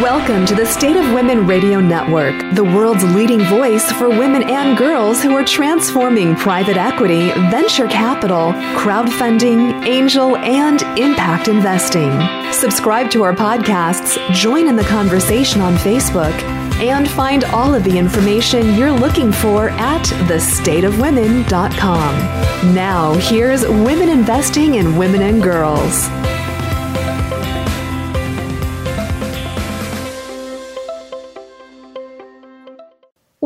Welcome to the State of Women Radio Network, the world's leading voice for women and girls who are transforming private equity, venture capital, crowdfunding, angel, and impact investing. Subscribe to our podcasts, join in the conversation on Facebook, and find all of the information you're looking for at thestateofwomen.com. Now, here's Women Investing in Women and Girls.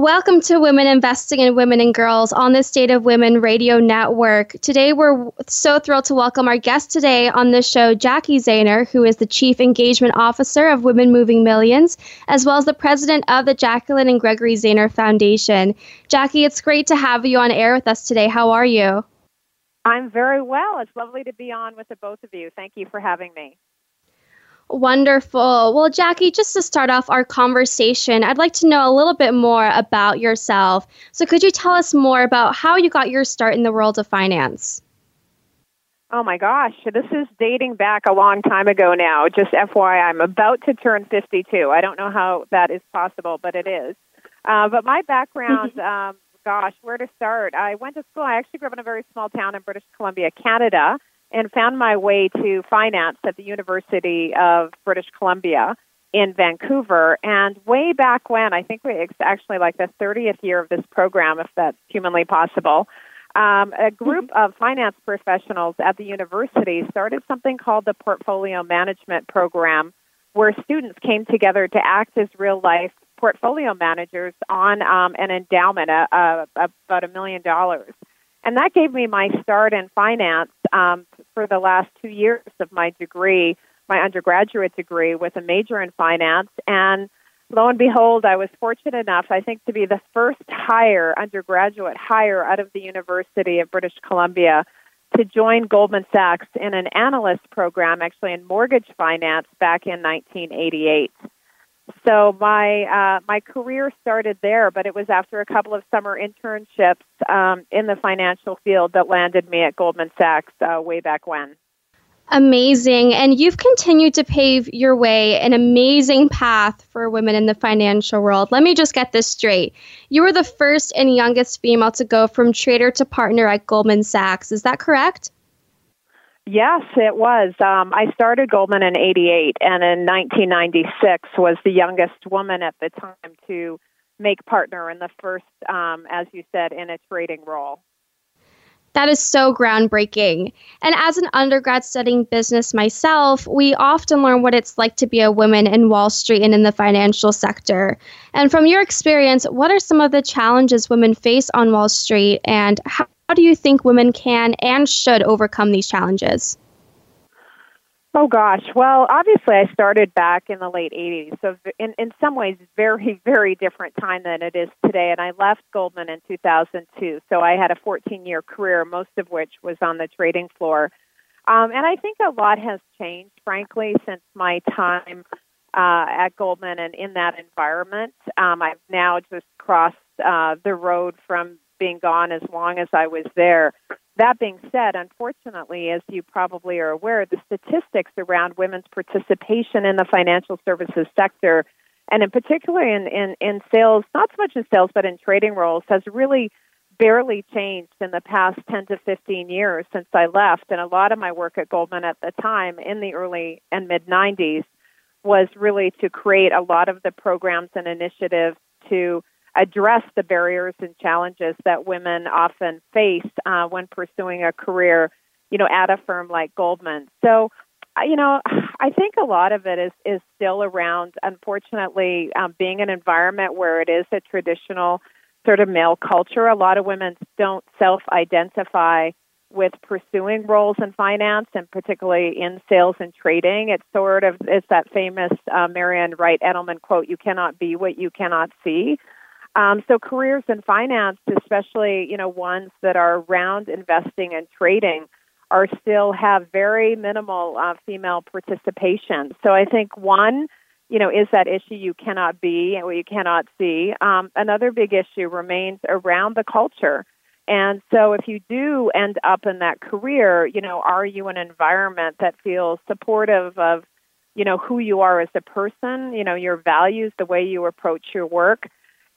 Welcome to Women Investing in Women and Girls on the State of Women Radio Network. Today, we're so thrilled to welcome our guest today on the show, Jacki Zehner, who is the Chief Engagement Officer of Women Moving Millions, as well as the President of the Jacquelyn and Gregory Zehner Foundation. Jacki, it's great to have you on air with us today. How are you? I'm very well. It's lovely to be on with the both of you. Thank you for having me. Wonderful. Well, Jacki, just to start off our conversation, I'd like to know a little bit more about yourself. So, could you tell us more about how you got your start in the world of finance? Oh my gosh, this is dating back a long time ago now. Just FYI, I'm about to turn 52. I don't know how that is possible, but it is. Uh, but my background, um, gosh, where to start? I went to school. I actually grew up in a very small town in British Columbia, Canada and found my way to finance at the University of British Columbia in Vancouver. And way back when, I think it's actually like the 30th year of this program, if that's humanly possible, um, a group mm-hmm. of finance professionals at the university started something called the Portfolio Management Program, where students came together to act as real life portfolio managers on um, an endowment, uh, uh, about a million dollars. And that gave me my start in finance um, for the last two years of my degree, my undergraduate degree, with a major in finance. And lo and behold, I was fortunate enough, I think, to be the first hire, undergraduate hire out of the University of British Columbia to join Goldman Sachs in an analyst program, actually in mortgage finance, back in 1988. So my uh, my career started there, but it was after a couple of summer internships um, in the financial field that landed me at Goldman Sachs uh, way back when. Amazing. And you've continued to pave your way an amazing path for women in the financial world. Let me just get this straight. You were the first and youngest female to go from trader to partner at Goldman Sachs. Is that correct? Yes, it was. Um, I started Goldman in 88, and in 1996 was the youngest woman at the time to make partner in the first, um, as you said, in a trading role. That is so groundbreaking. And as an undergrad studying business myself, we often learn what it's like to be a woman in Wall Street and in the financial sector. And from your experience, what are some of the challenges women face on Wall Street and how how do you think women can and should overcome these challenges? Oh gosh. Well, obviously, I started back in the late 80s, so in in some ways, very very different time than it is today. And I left Goldman in 2002, so I had a 14 year career, most of which was on the trading floor. Um, and I think a lot has changed, frankly, since my time uh, at Goldman and in that environment. Um, I've now just crossed uh, the road from being gone as long as I was there. That being said, unfortunately, as you probably are aware, the statistics around women's participation in the financial services sector, and in particular in, in, in sales, not so much in sales, but in trading roles, has really barely changed in the past 10 to 15 years since I left. And a lot of my work at Goldman at the time in the early and mid 90s was really to create a lot of the programs and initiatives to address the barriers and challenges that women often face uh, when pursuing a career, you know, at a firm like Goldman. So, you know, I think a lot of it is is still around, unfortunately, um, being an environment where it is a traditional sort of male culture. A lot of women don't self-identify with pursuing roles in finance and particularly in sales and trading. It's sort of it's that famous uh, Marian Wright Edelman quote: "You cannot be what you cannot see." Um, so careers in finance, especially you know ones that are around investing and trading, are still have very minimal uh, female participation. So I think one, you know, is that issue you cannot be and what you cannot see. Um, another big issue remains around the culture. And so if you do end up in that career, you know, are you an environment that feels supportive of you know, who you are as a person, you know, your values, the way you approach your work.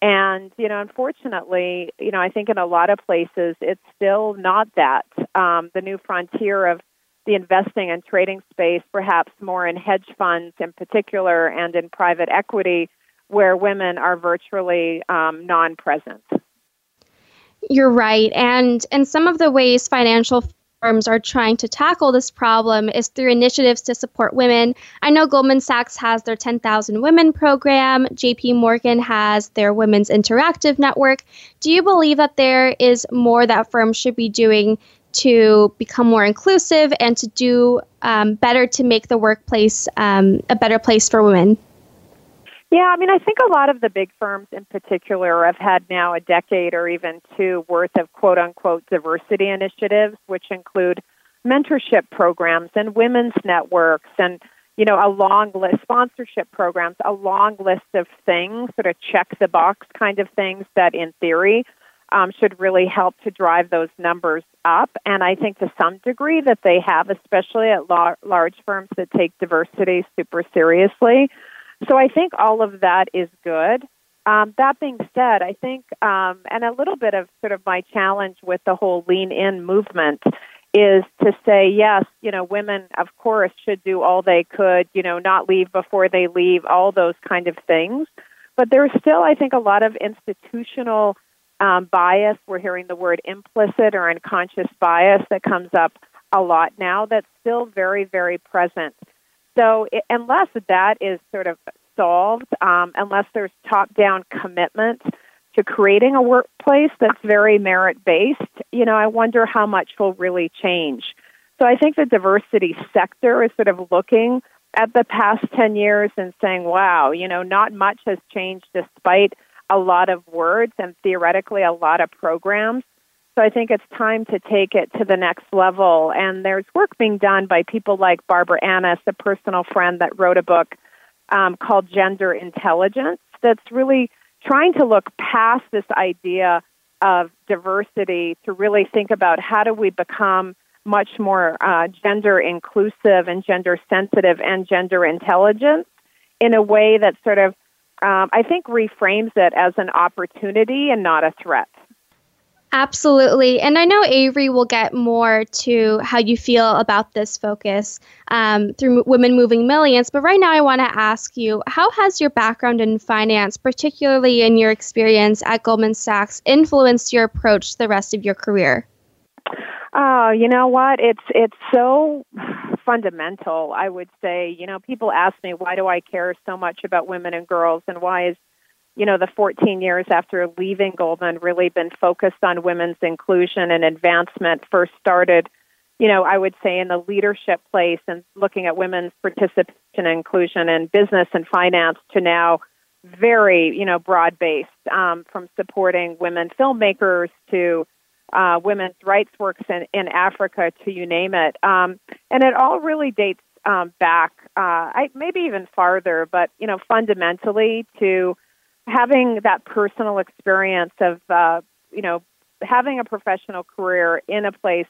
And, you know, unfortunately, you know, I think in a lot of places it's still not that. Um, the new frontier of the investing and trading space, perhaps more in hedge funds in particular and in private equity, where women are virtually um, non present. You're right. And and some of the ways financial firms are trying to tackle this problem is through initiatives to support women. I know Goldman Sachs has their 10,000 Women program, JP Morgan has their Women's Interactive Network. Do you believe that there is more that firms should be doing to become more inclusive and to do um, better to make the workplace um, a better place for women? Yeah, I mean, I think a lot of the big firms in particular have had now a decade or even two worth of quote unquote diversity initiatives, which include mentorship programs and women's networks and, you know, a long list, sponsorship programs, a long list of things, sort of check the box kind of things that in theory um, should really help to drive those numbers up. And I think to some degree that they have, especially at lar- large firms that take diversity super seriously. So I think all of that is good. Um, that being said, I think, um, and a little bit of sort of my challenge with the whole lean in movement is to say, yes, you know, women, of course, should do all they could, you know, not leave before they leave, all those kind of things. But there's still, I think, a lot of institutional um, bias. We're hearing the word implicit or unconscious bias that comes up a lot now that's still very, very present. So, it, unless that is sort of solved, um, unless there's top down commitment to creating a workplace that's very merit based, you know, I wonder how much will really change. So, I think the diversity sector is sort of looking at the past 10 years and saying, wow, you know, not much has changed despite a lot of words and theoretically a lot of programs. So I think it's time to take it to the next level. And there's work being done by people like Barbara Annis, a personal friend that wrote a book um, called Gender Intelligence that's really trying to look past this idea of diversity to really think about how do we become much more uh, gender inclusive and gender sensitive and gender intelligent in a way that sort of um, I think reframes it as an opportunity and not a threat. Absolutely. And I know Avery will get more to how you feel about this focus um, through Women Moving Millions. But right now, I want to ask you how has your background in finance, particularly in your experience at Goldman Sachs, influenced your approach to the rest of your career? Oh, you know what? It's it's so fundamental, I would say. You know, people ask me why do I care so much about women and girls and why is you know, the 14 years after leaving Goldman really been focused on women's inclusion and advancement. First started, you know, I would say in the leadership place and looking at women's participation and inclusion in business and finance to now very, you know, broad based um, from supporting women filmmakers to uh, women's rights works in, in Africa, to you name it. Um, and it all really dates um, back, uh, I, maybe even farther, but you know, fundamentally to having that personal experience of, uh, you know, having a professional career in a place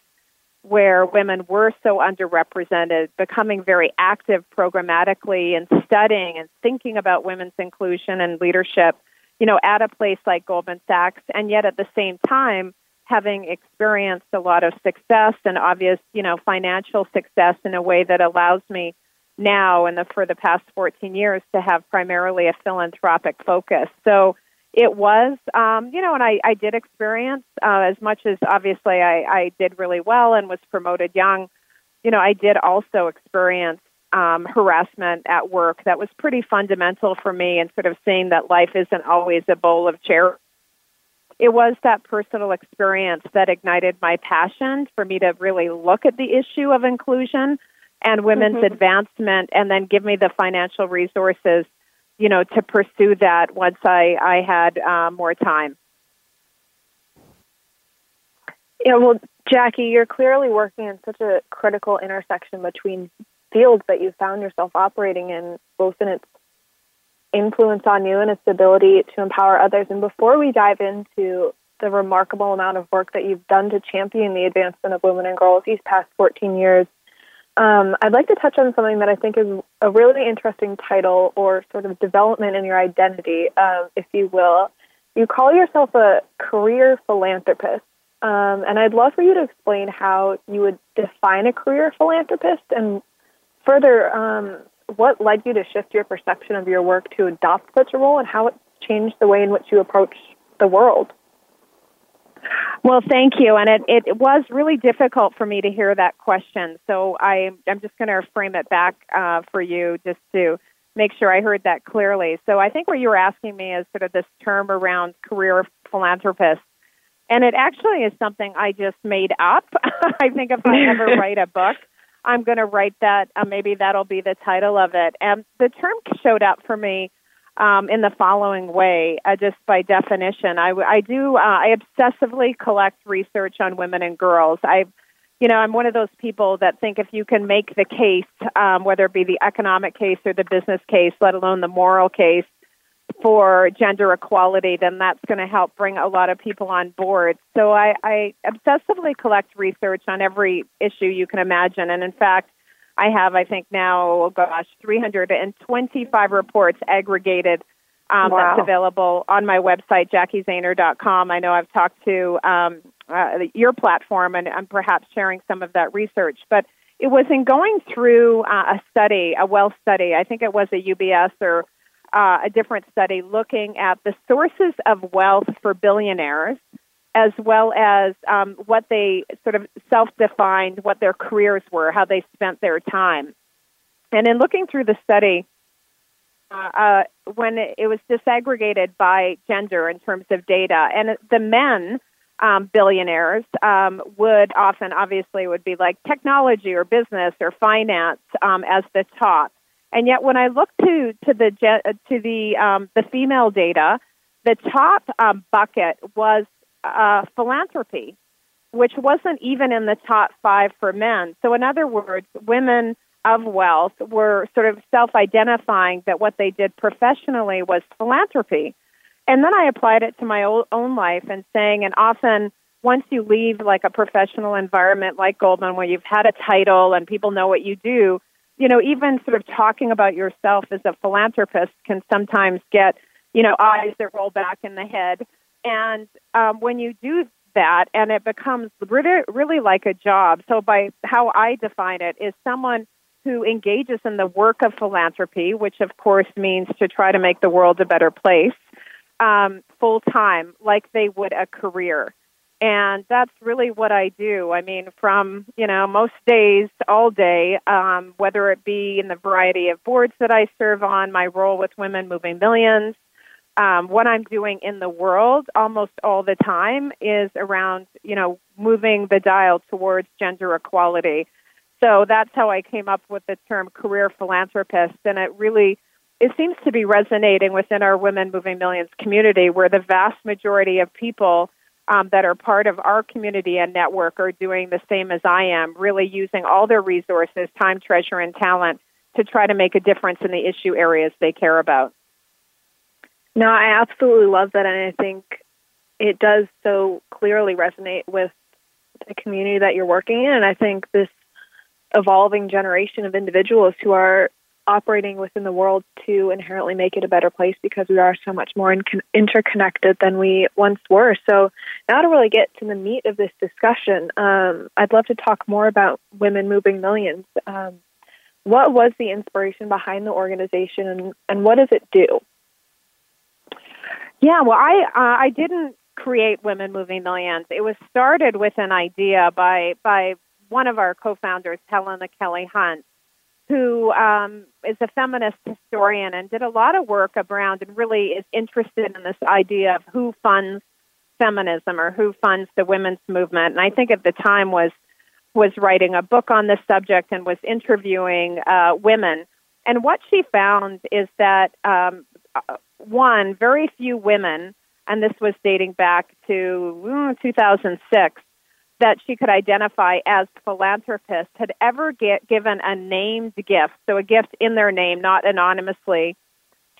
where women were so underrepresented, becoming very active programmatically and studying and thinking about women's inclusion and leadership, you know, at a place like Goldman Sachs, and yet at the same time having experienced a lot of success and obvious, you know, financial success in a way that allows me now and the, for the past 14 years to have primarily a philanthropic focus. So it was, um, you know, and I, I did experience uh, as much as obviously I, I did really well and was promoted young. You know, I did also experience um, harassment at work that was pretty fundamental for me and sort of seeing that life isn't always a bowl of cherries it was that personal experience that ignited my passion for me to really look at the issue of inclusion and women's mm-hmm. advancement and then give me the financial resources you know to pursue that once i i had uh, more time yeah well jacki you're clearly working in such a critical intersection between fields that you found yourself operating in both in its influence on you and its ability to empower others. And before we dive into the remarkable amount of work that you've done to champion the advancement of women and girls these past 14 years, Um, I'd like to touch on something that I think is a really interesting title or sort of development in your identity, um, if you will. You call yourself a career philanthropist. Um, and I'd love for you to explain how you would define a career philanthropist and further, um, what led you to shift your perception of your work to adopt such a role and how it changed the way in which you approach the world. Well, thank you. And it, it was really difficult for me to hear that question. So I, I'm just going to frame it back uh, for you just to make sure I heard that clearly. So I think what you were asking me is sort of this term around career philanthropist. And it actually is something I just made up. I think if I ever write a book, I'm going to write that. Uh, maybe that'll be the title of it. And the term showed up for me um, in the following way, uh, just by definition. I, I do, uh, I obsessively collect research on women and girls. I, you know, I'm one of those people that think if you can make the case, um, whether it be the economic case or the business case, let alone the moral case, for gender equality, then that's going to help bring a lot of people on board. So I, I obsessively collect research on every issue you can imagine. And in fact, I have, I think now, oh gosh, 325 reports aggregated um, wow. that's available on my website, jackizehner.com. I know I've talked to um, uh, your platform and I'm perhaps sharing some of that research, but it was in going through uh, a study, a wealth study. I think it was a UBS or uh, a different study looking at the sources of wealth for billionaires as well as um, what they sort of self defined, what their careers were, how they spent their time. And in looking through the study, uh, uh, when it was disaggregated by gender in terms of data, and the men um, billionaires um, would often, obviously, would be like technology or business or finance um, as the top. And yet, when I look to to the to the um, the female data, the top um, bucket was uh, philanthropy, which wasn't even in the top five for men. So, in other words, women of wealth were sort of self identifying that what they did professionally was philanthropy. And then I applied it to my own life and saying, and often once you leave like a professional environment like Goldman, where you've had a title and people know what you do, you know, even sort of talking about yourself as a philanthropist can sometimes get, you know, eyes that roll back in the head. And um, when you do that, and it becomes really, really like a job. So, by how I define it, is someone who engages in the work of philanthropy, which of course means to try to make the world a better place, um, full time, like they would a career. And that's really what I do. I mean, from, you know, most days, all day, um, whether it be in the variety of boards that I serve on, my role with Women Moving Millions, um, what I'm doing in the world almost all the time is around, you know, moving the dial towards gender equality. So that's how I came up with the term career philanthropist, and it really it seems to be resonating within our Women Moving Millions community, where the vast majority of people um, that are part of our community and network are doing the same as I am, really using all their resources, time, treasure, and talent to try to make a difference in the issue areas they care about. No, I absolutely love that, and I think it does so clearly resonate with the community that you're working in. And I think this evolving generation of individuals who are operating within the world to inherently make it a better place because we are so much more in- interconnected than we once were. So, now to really get to the meat of this discussion, um, I'd love to talk more about Women Moving Millions. Um, what was the inspiration behind the organization, and, and what does it do? Yeah, well, I uh, I didn't create Women Moving Millions. It was started with an idea by by one of our co-founders, Helen LaKelly Hunt, who um, is a feminist historian and did a lot of work around and really is interested in this idea of who funds feminism or who funds the women's movement. And I think at the time was was writing a book on this subject and was interviewing uh, women. And what she found is that um, one, very few women, and this was dating back to mm, 2006, that she could identify as philanthropists had ever get, given a named gift, so a gift in their name, not anonymously,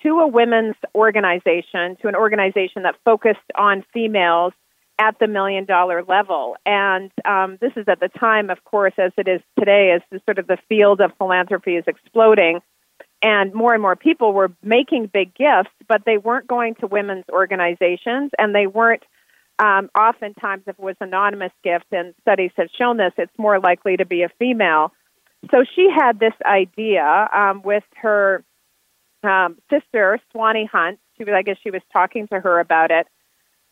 to a women's organization, to an organization that focused on females at the million dollar level. And um, this is at the time, of course, as it is today, as the, sort of the field of philanthropy is exploding. And more and more people were making big gifts, but they weren't going to women's organizations and they weren't um, oftentimes, if it was anonymous gift, and studies have shown this, it's more likely to be a female. So she had this idea um, with her um, sister, Swanee Hunt. She was, I guess, she was talking to her about it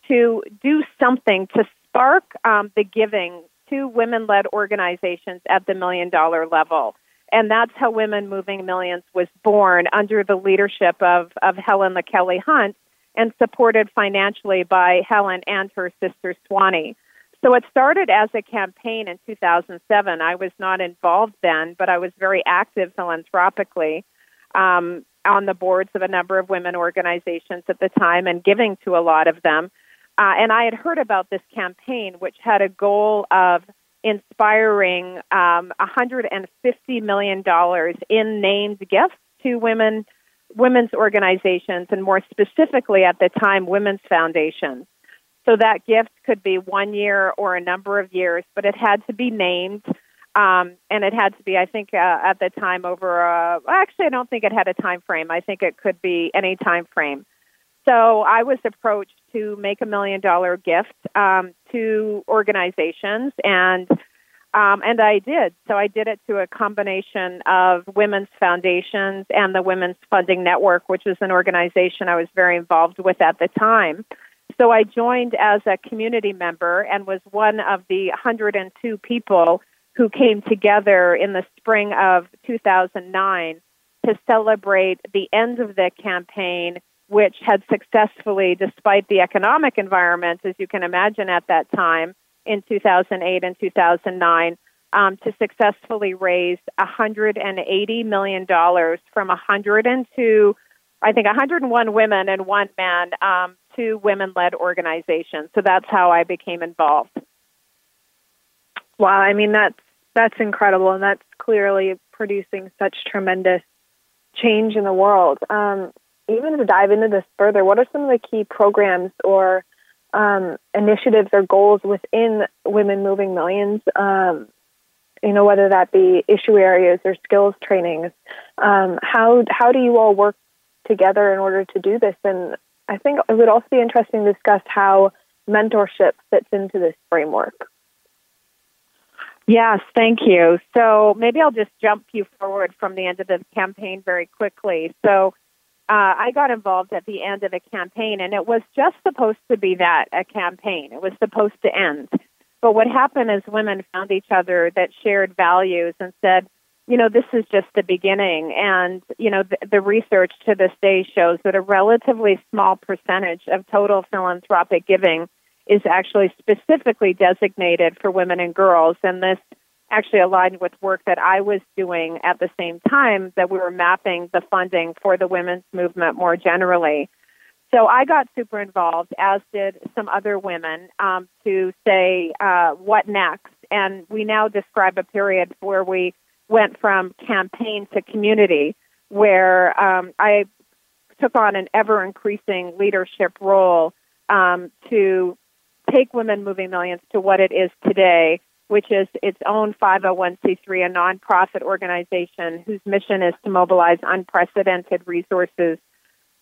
to do something to spark um, the giving to women-led organizations at the million-dollar level. And that's how Women Moving Millions was born under the leadership of, of Helen LaKelly Hunt, and supported financially by Helen and her sister Swanee. So it started as a campaign in 2007. I was not involved then, but I was very active philanthropically um, on the boards of a number of women organizations at the time and giving to a lot of them. Uh, and I had heard about this campaign, which had a goal of inspiring um, $150 million in named gifts to women women's organizations, and more specifically at the time, women's foundations. So that gift could be one year or a number of years, but it had to be named. Um, and it had to be, I think, uh, at the time over. A, well, actually, I don't think it had a time frame. I think it could be any time frame. So I was approached to make a million dollar gift um, to organizations, and um, and I did. So I did it to a combination of women's foundations and the Women's Funding Network, which was an organization I was very involved with at the time. So I joined as a community member and was one of the 102 people who came together in the spring of 2009 to celebrate the end of the campaign, which had successfully, despite the economic environment, as you can imagine at that time, in 2008 and 2009 um, to successfully raise 180 million dollars from 102, I think 101 women and one man um, to women-led organizations. So that's how I became involved. Wow, I mean that's that's incredible, and that's clearly producing such tremendous change in the world. Um, even to dive into this further, what are some of the key programs or um, initiatives or goals within Women Moving Millions. Um, you know, whether that be issue areas or skills trainings. Um, how how do you all work together in order to do this? And I think it would also be interesting to discuss how mentorship fits into this framework. Yes, thank you. So maybe I'll just jump you forward from the end of the campaign very quickly. So uh, I got involved at the end of a campaign, and it was just supposed to be that a campaign. It was supposed to end. But what happened is women found each other that shared values and said, you know, this is just the beginning. And, you know, the, the research to this day shows that a relatively small percentage of total philanthropic giving is actually specifically designated for women and girls. And this actually aligned with work that I was doing at the same time that we were mapping the funding for the women's movement more generally. So I got super involved, as did some other women, um, to say uh, what next. And we now describe a period where we went from campaign to community, where um, I took on an ever increasing leadership role um, to take Women Moving Millions to what it is today, which is its own 501c3, a nonprofit organization whose mission is to mobilize unprecedented resources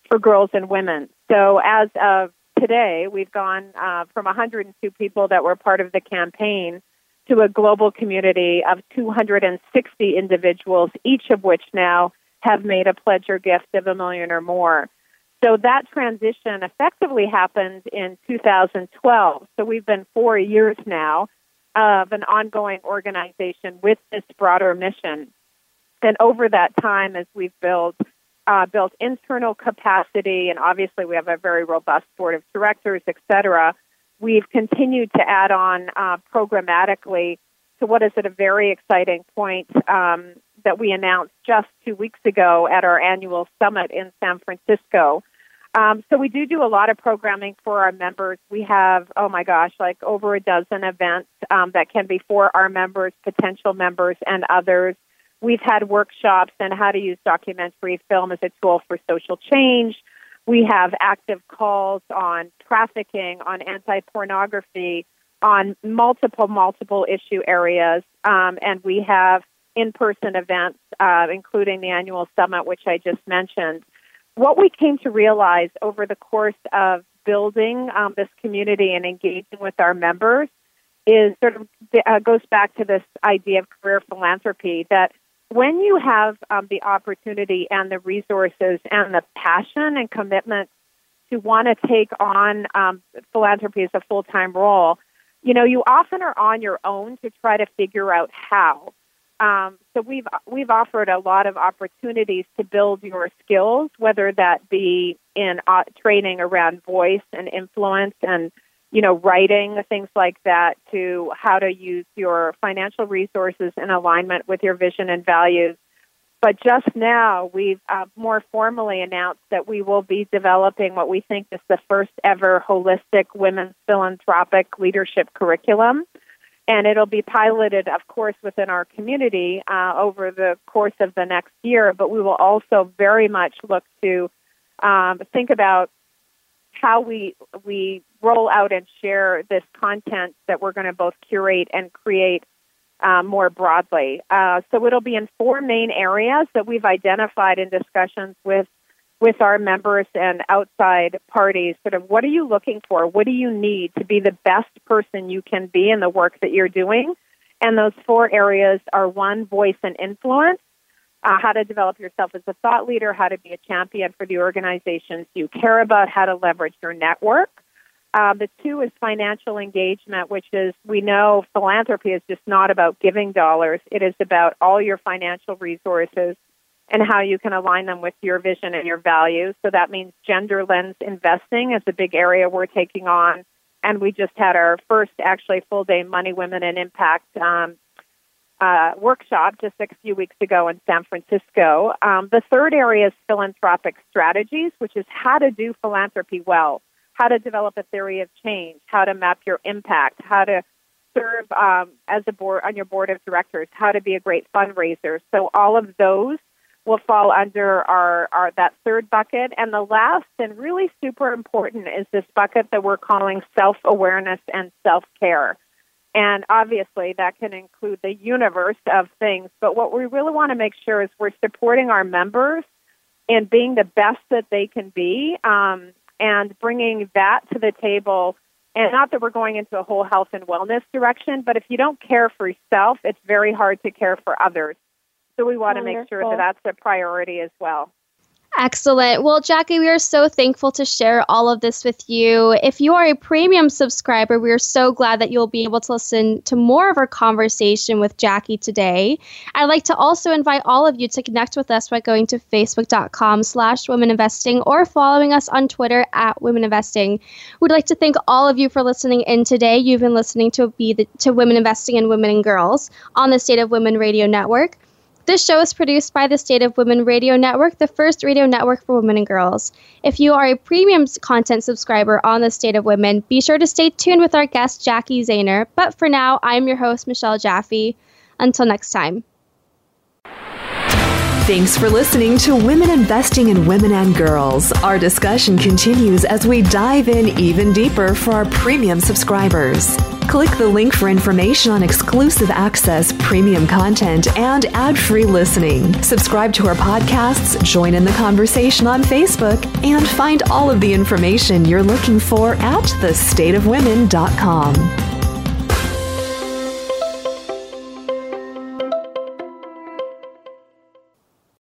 for girls and women. So, as of today, we've gone uh, from 102 people that were part of the campaign to a global community of 260 individuals, each of which now have made a pledge or gift of a million or more. So that transition effectively happened in 2012. So we've been four years now of an ongoing organization with this broader mission. And over that time, as we've built uh, built internal capacity, and obviously we have a very robust board of directors, et cetera, we've continued to add on uh, programmatically to what is at a very exciting point um, that we announced just two weeks ago at our annual summit in San Francisco, um, so we do do a lot of programming for our members. We have, oh my gosh, like over a dozen events um, that can be for our members, potential members, and others. We've had workshops on how to use documentary film as a tool for social change. We have active calls on trafficking, on anti pornography, on multiple, multiple issue areas. Um, and we have in person events, uh, including the annual summit, which I just mentioned. What we came to realize over the course of building um, this community and engaging with our members is sort of uh, goes back to this idea of career philanthropy that when you have um, the opportunity and the resources and the passion and commitment to want to take on um, philanthropy as a full time role, you know, you often are on your own to try to figure out how. Um, so we've we've offered a lot of opportunities to build your skills, whether that be in uh, training around voice and influence and you know, writing, things like that, to how to use your financial resources in alignment with your vision and values. But just now, we've uh, more formally announced that we will be developing what we think is the first ever holistic women's philanthropic leadership curriculum. And it'll be piloted, of course, within our community uh, over the course of the next year. But we will also very much look to um, think about how we we roll out and share this content that we're going to both curate and create uh, more broadly. Uh, so it'll be in four main areas that we've identified in discussions with with our members and outside parties. Sort of, what are you looking for? What do you need to be the best person you can be in the work that you're doing? And those four areas are one, voice and influence uh, how to develop yourself as a thought leader, how to be a champion for the organizations you care about, how to leverage your network. Uh, the two is financial engagement, which is we know philanthropy is just not about giving dollars. It is about all your financial resources and how you can align them with your vision and your values. So that means gender lens investing is a big area we're taking on. And we just had our first actually full day Money, Women, and Impact um, uh, workshop just a few weeks ago in San Francisco. Um, the third area is philanthropic strategies, which is how to do philanthropy well, how to develop a theory of change, how to map your impact, how to serve um, as a board on your board of directors, how to be a great fundraiser. So all of those will fall under our, our that third bucket. And the last and really super important is this bucket that we're calling self awareness and self care. And obviously, that can include the universe of things. But what we really want to make sure is we're supporting our members in being the best that they can be um, and bringing that to the table. And not that we're going into a whole health and wellness direction, but if you don't care for yourself, it's very hard to care for others. So we want Wonderful. to make sure that that's a priority as well. Excellent. Well, Jacki, we are so thankful to share all of this with you. If you are a premium subscriber, we are so glad that you'll be able to listen to more of our conversation with Jacki today. I'd like to also invite all of you to connect with us by going to facebook.com slash women investing or following us on Twitter at women investing. We'd like to thank all of you for listening in today. You've been listening to be the, to Women Investing and Women and Girls on the State of Women Radio Network. This show is produced by the State of Women Radio Network, the first radio network for women and girls. If you are a premium content subscriber on the State of Women, be sure to stay tuned with our guest, Jacki Zehner. But for now, I'm your host, Michelle Jaffe. Until next time. Thanks for listening to Women Investing in Women and Girls. Our discussion continues as we dive in even deeper for our premium subscribers. Click the link for information on exclusive access, premium content, and ad free listening. Subscribe to our podcasts, join in the conversation on Facebook, and find all of the information you're looking for at thestateofwomen.com.